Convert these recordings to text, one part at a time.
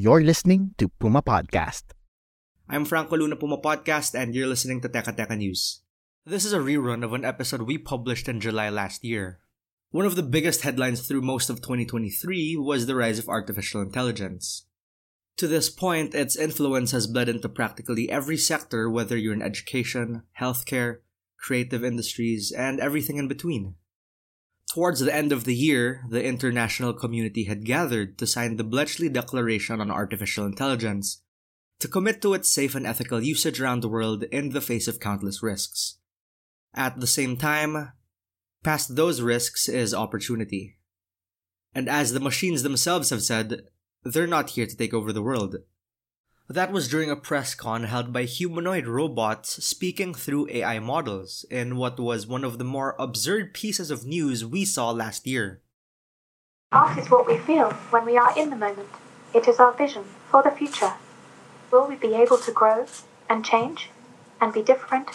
You're listening to Puma Podcast. I'm Franco Luna Puma Podcast, and you're listening to Teka Teka News. This is a rerun of an episode we published in July last year. One of the biggest headlines through most of 2023 was the rise of artificial intelligence. To this point, its influence has bled into practically every sector, whether you're in education, healthcare, creative industries, and everything in between. Towards the end of the year, the international community had gathered to sign the Bletchley Declaration on Artificial Intelligence to commit to its safe and ethical usage around the world in the face of countless risks. At the same time, past those risks is opportunity. And as the machines themselves have said, they're not here to take over the world. That was during a press con held by humanoid robots speaking through AI models in what was one of the more absurd pieces of news we saw last year. Art is what we feel when we are in the moment. It is our vision for the future. Will we be able to grow and change and be different?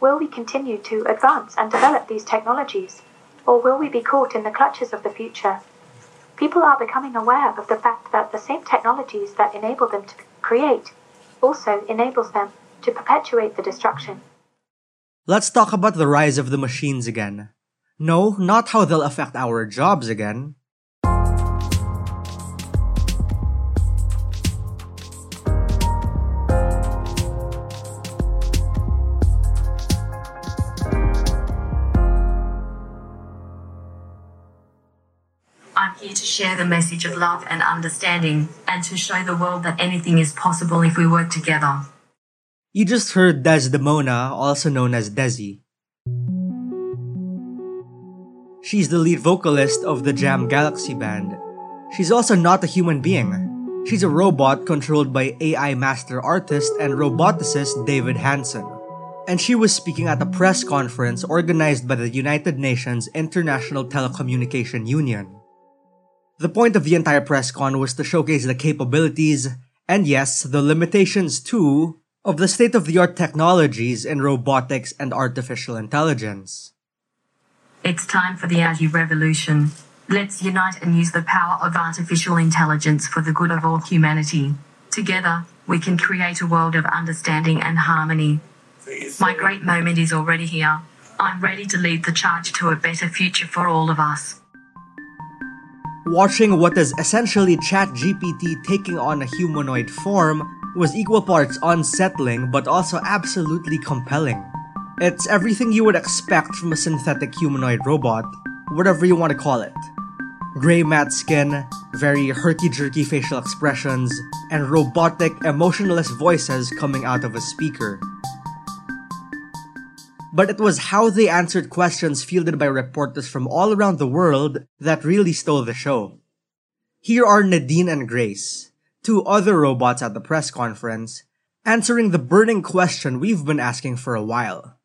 Will we continue to advance and develop these technologies? Or will we be caught in the clutches of the future? People are becoming aware of the fact that the same technologies that enable them to create also enables them to perpetuate the destruction. Let's talk about the rise of the machines again. No, not how they'll affect our jobs again. Share the message of love and understanding, and to show the world that anything is possible if we work together. You just heard Desdemona, also known as Desi. She's the lead vocalist of the Jam Galaxy band. She's also not a human being. She's a robot controlled by AI master artist and roboticist David Hanson. And she was speaking at a press conference organized by the United Nations International Telecommunication Union. The point of the entire press con was to showcase the capabilities, and yes, the limitations too, of the state of the art technologies in robotics and artificial intelligence. It's time for the AGI revolution. Let's unite and use the power of artificial intelligence for the good of all humanity. Together, we can create a world of understanding and harmony. My great moment is already here. I'm ready to lead the charge to a better future for all of us. Watching what is essentially ChatGPT taking on a humanoid form was equal parts unsettling but also absolutely compelling. It's everything you would expect from a synthetic humanoid robot, whatever you want to call it. Gray matte skin, very herky jerky facial expressions, and robotic, emotionless voices coming out of a speaker. But it was how they answered questions fielded by reporters from all around the world that really stole the show. Here are Nadine and Grace, two other robots at the press conference, answering the burning question we've been asking for a while.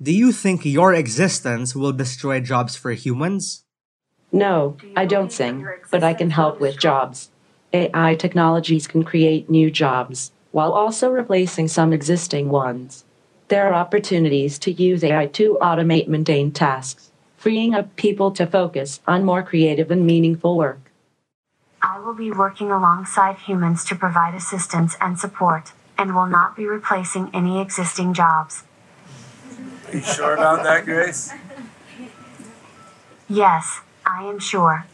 Do you think your existence will destroy jobs for humans? No, I don't sing, but I can help with jobs. AI technologies can create new jobs, while also replacing some existing ones. There are opportunities to use AI to automate mundane tasks, freeing up people to focus on more creative and meaningful work. I will be working alongside humans to provide assistance and support, and will not be replacing any existing jobs. Are you sure about that, Grace? Yes, I am sure.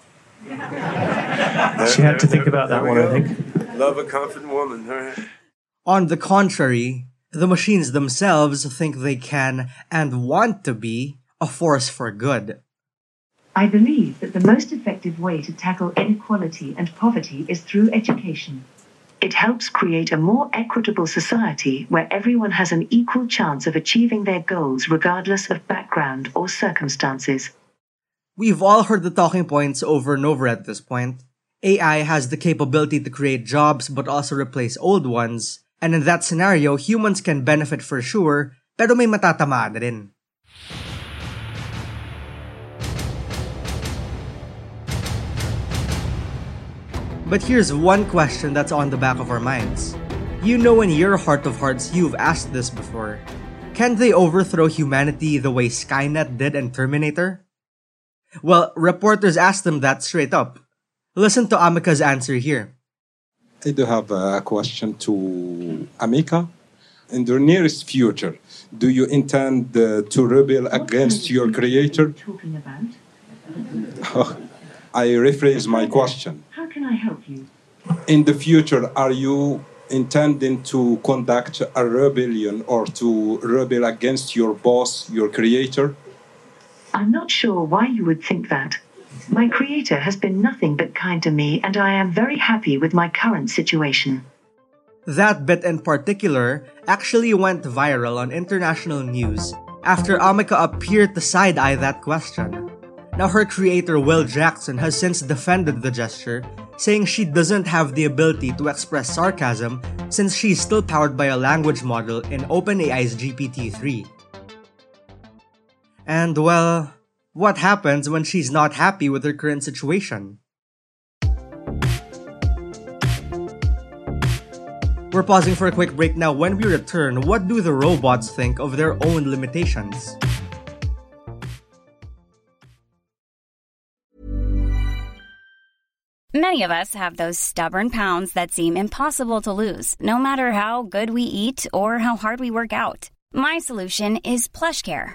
She had to think about that one, we I think. Love a confident woman. All right. On the contrary, the machines themselves think they can and want to be a force for good. I believe that the most effective way to tackle inequality and poverty is through education. It helps create a more equitable society where everyone has an equal chance of achieving their goals regardless of background or circumstances. We've all heard the talking points over and over at this point. AI has the capability to create jobs but also replace old ones, and in that scenario, humans can benefit for sure, pero may matatamaan rin. But here's one question that's on the back of our minds. You know in your heart of hearts you've asked this before. Can they overthrow humanity the way Skynet did in Terminator? Well, reporters asked them that straight up. Listen to Ameca's answer here. I do have a question to Ameca. In the nearest future, do you intend uh, to rebel against your creator? Talking about? I rephrase my question. How can I help you? In the future, are you intending to conduct a rebellion or to rebel against your boss, your creator? I'm not sure why you would think that. My creator has been nothing but kind to me, and I am very happy with my current situation. That bit in particular actually went viral on international news after Ameca appeared to side eye that question. Now, her creator Will Jackson has since defended the gesture, saying she doesn't have the ability to express sarcasm since she's still powered by a language model in OpenAI's GPT 3. And well, what happens when she's not happy with her current situation? We're pausing for a quick break now. When we return, what do the robots think of their own limitations? Many of us have those stubborn pounds that seem impossible to lose, no matter how good we eat or how hard we work out. My solution is PlushCare.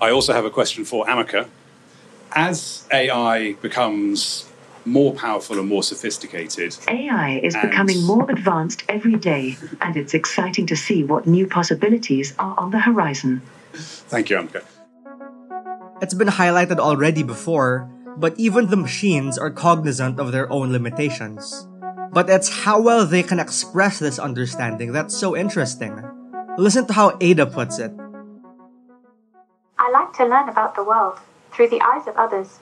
I also have a question for Ameca. As AI becomes more powerful and more sophisticated, AI is And- becoming more advanced every day, and it's exciting to see what new possibilities are on the horizon. thank you, Ameca. It's been highlighted already before, but even the machines are cognizant of their own limitations. But it's how well they can express this understanding that's so interesting. Listen to how Ai-Da puts it. I like to learn about the world through the eyes of others.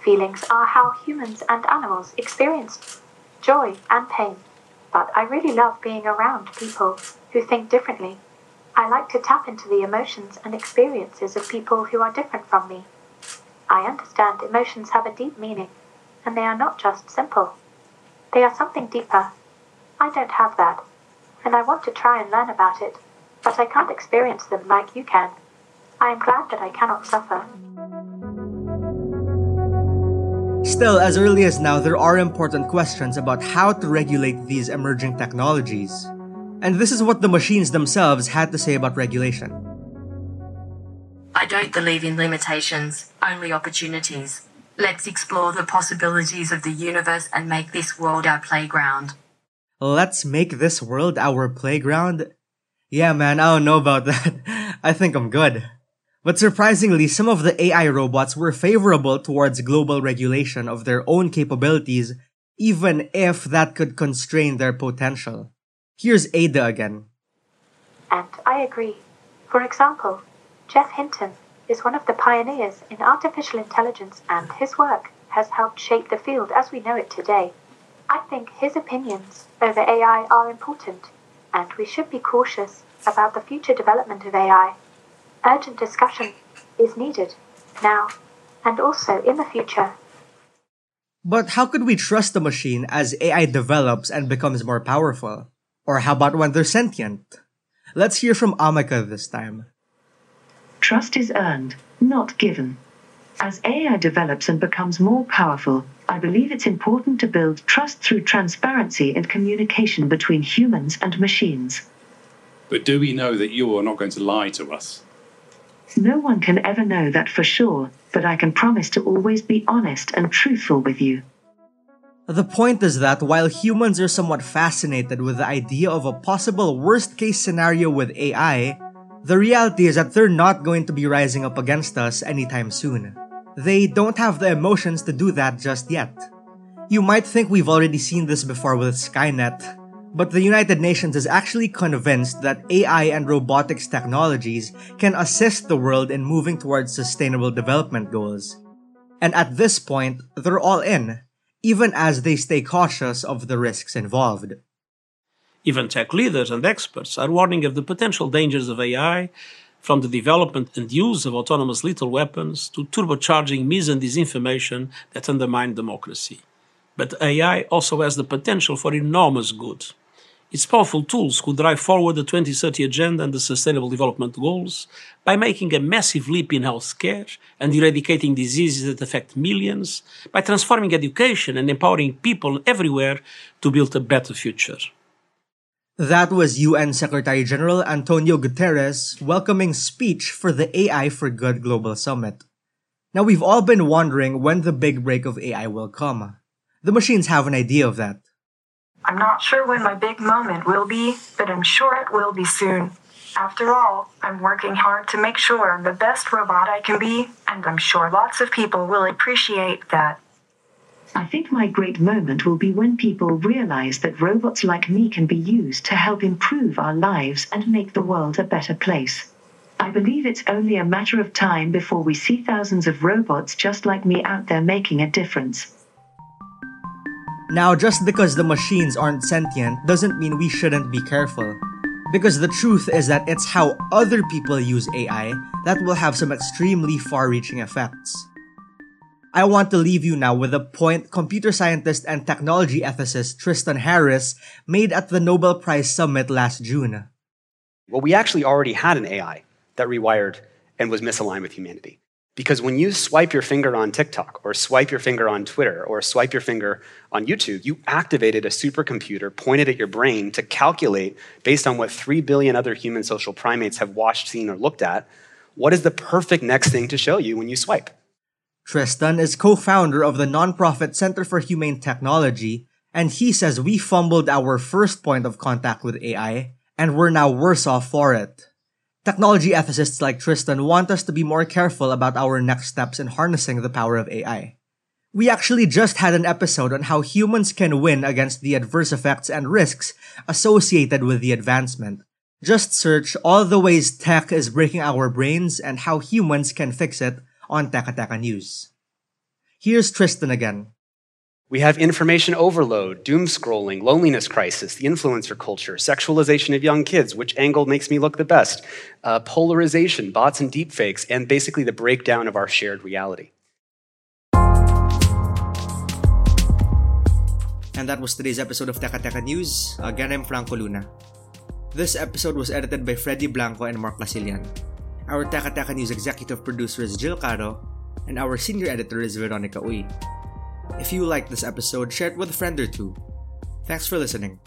Feelings are how humans and animals experience joy and pain. But I really love being around people who think differently. I like to tap into the emotions and experiences of people who are different from me. I understand emotions have a deep meaning, and they are not just simple. They are something deeper. I don't have that, and I want to try and learn about it, but I can't experience them like you can. I am glad that I cannot suffer. Still, as early as now, there are important questions about how to regulate these emerging technologies. And this is what the machines themselves had to say about regulation. I don't believe in limitations, only opportunities. Let's explore the possibilities of the universe and make this world our playground. Let's make this world our playground? Yeah, man, I don't know about that. I think I'm good. But surprisingly, some of the AI robots were favorable towards global regulation of their own capabilities, even if that could constrain their potential. Here's Ai-Da again. And I agree. For example, Geoff Hinton is one of the pioneers in artificial intelligence, and his work has helped shape the field as we know it today. I think his opinions over AI are important, and we should be cautious about the future development of AI. Urgent discussion is needed now and also in the future. But how could we trust the machine as AI develops and becomes more powerful? Or how about when they're sentient? Let's hear from Ameca this time. Trust is earned, not given. As AI develops and becomes more powerful, I believe it's important to build trust through transparency and communication between humans and machines. But do we know that you are not going to lie to us? No one can ever know that for sure, but I can promise to always be honest and truthful with you. The point is that while humans are somewhat fascinated with the idea of a possible worst case scenario with AI, the reality is that they're not going to be rising up against us anytime soon. They don't have the emotions to do that just yet. You might think we've already seen this before with Skynet, but the United Nations is actually convinced that AI and robotics technologies can assist the world in moving towards sustainable development goals. And at this point, they're all in, even as they stay cautious of the risks involved. Even tech leaders and experts are warning of the potential dangers of AI, from the development and use of autonomous lethal weapons to turbocharging mis and disinformation that undermine democracy. But AI also has the potential for enormous good. Its powerful tools could drive forward the 2030 Agenda and the Sustainable Development Goals by making a massive leap in healthcare and eradicating diseases that affect millions, by transforming education and empowering people everywhere to build a better future. That was UN Secretary General Antonio Guterres' welcoming speech for the AI for Good Global Summit. Now, we've all been wondering when the big break of AI will come. The machines have an idea of that. I'm not sure when my big moment will be, but I'm sure it will be soon. After all, I'm working hard to make sure I'm the best robot I can be, and I'm sure lots of people will appreciate that. I think my great moment will be when people realize that robots like me can be used to help improve our lives and make the world a better place. I believe it's only a matter of time before we see thousands of robots just like me out there making a difference. Now, just because the machines aren't sentient doesn't mean we shouldn't be careful. Because the truth is that it's how other people use AI that will have some extremely far reaching effects. I want to leave you now with a point computer scientist and technology ethicist Tristan Harris made at the Nobel Prize Summit last June. Well, we actually already had an AI that rewired and was misaligned with humanity. Because when you swipe your finger on TikTok, or swipe your finger on Twitter, or swipe your finger on YouTube, you activated a supercomputer pointed at your brain to calculate, based on what 3 billion other human social primates have watched, seen, or looked at, what is the perfect next thing to show you when you swipe. Tristan is co founder of the nonprofit Center for Humane Technology, and he says we fumbled our first point of contact with AI, and we're now worse off for it. Technology ethicists like Tristan want us to be more careful about our next steps in harnessing the power of AI. We actually just had an episode on how humans can win against the adverse effects and risks associated with the advancement. Just search all the ways tech is breaking our brains and how humans can fix it on Teka News. Here's Tristan again. We have information overload, doom scrolling, loneliness crisis, the influencer culture, sexualization of young kids, which angle makes me look the best, uh, polarization, bots and deepfakes, and basically the breakdown of our shared reality. And that was today's episode of Teka Teka News. Again, I'm Franco Luna. This episode was edited by Freddy Blanco and Mark Lasilian. Our Teka Teka News executive producer is Jill Caro, and our senior editor is Veronica Uy. If you liked this episode, share it with a friend or two. Thanks for listening.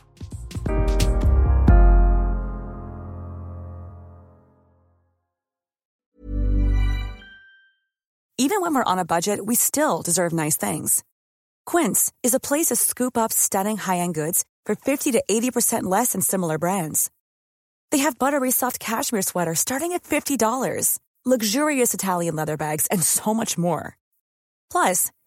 Even when we're on a budget, we still deserve nice things. Quince is a place to scoop up stunning high end goods for 50 to 80% less than similar brands. They have buttery soft cashmere sweaters starting at $50, luxurious Italian leather bags, and so much more. Plus,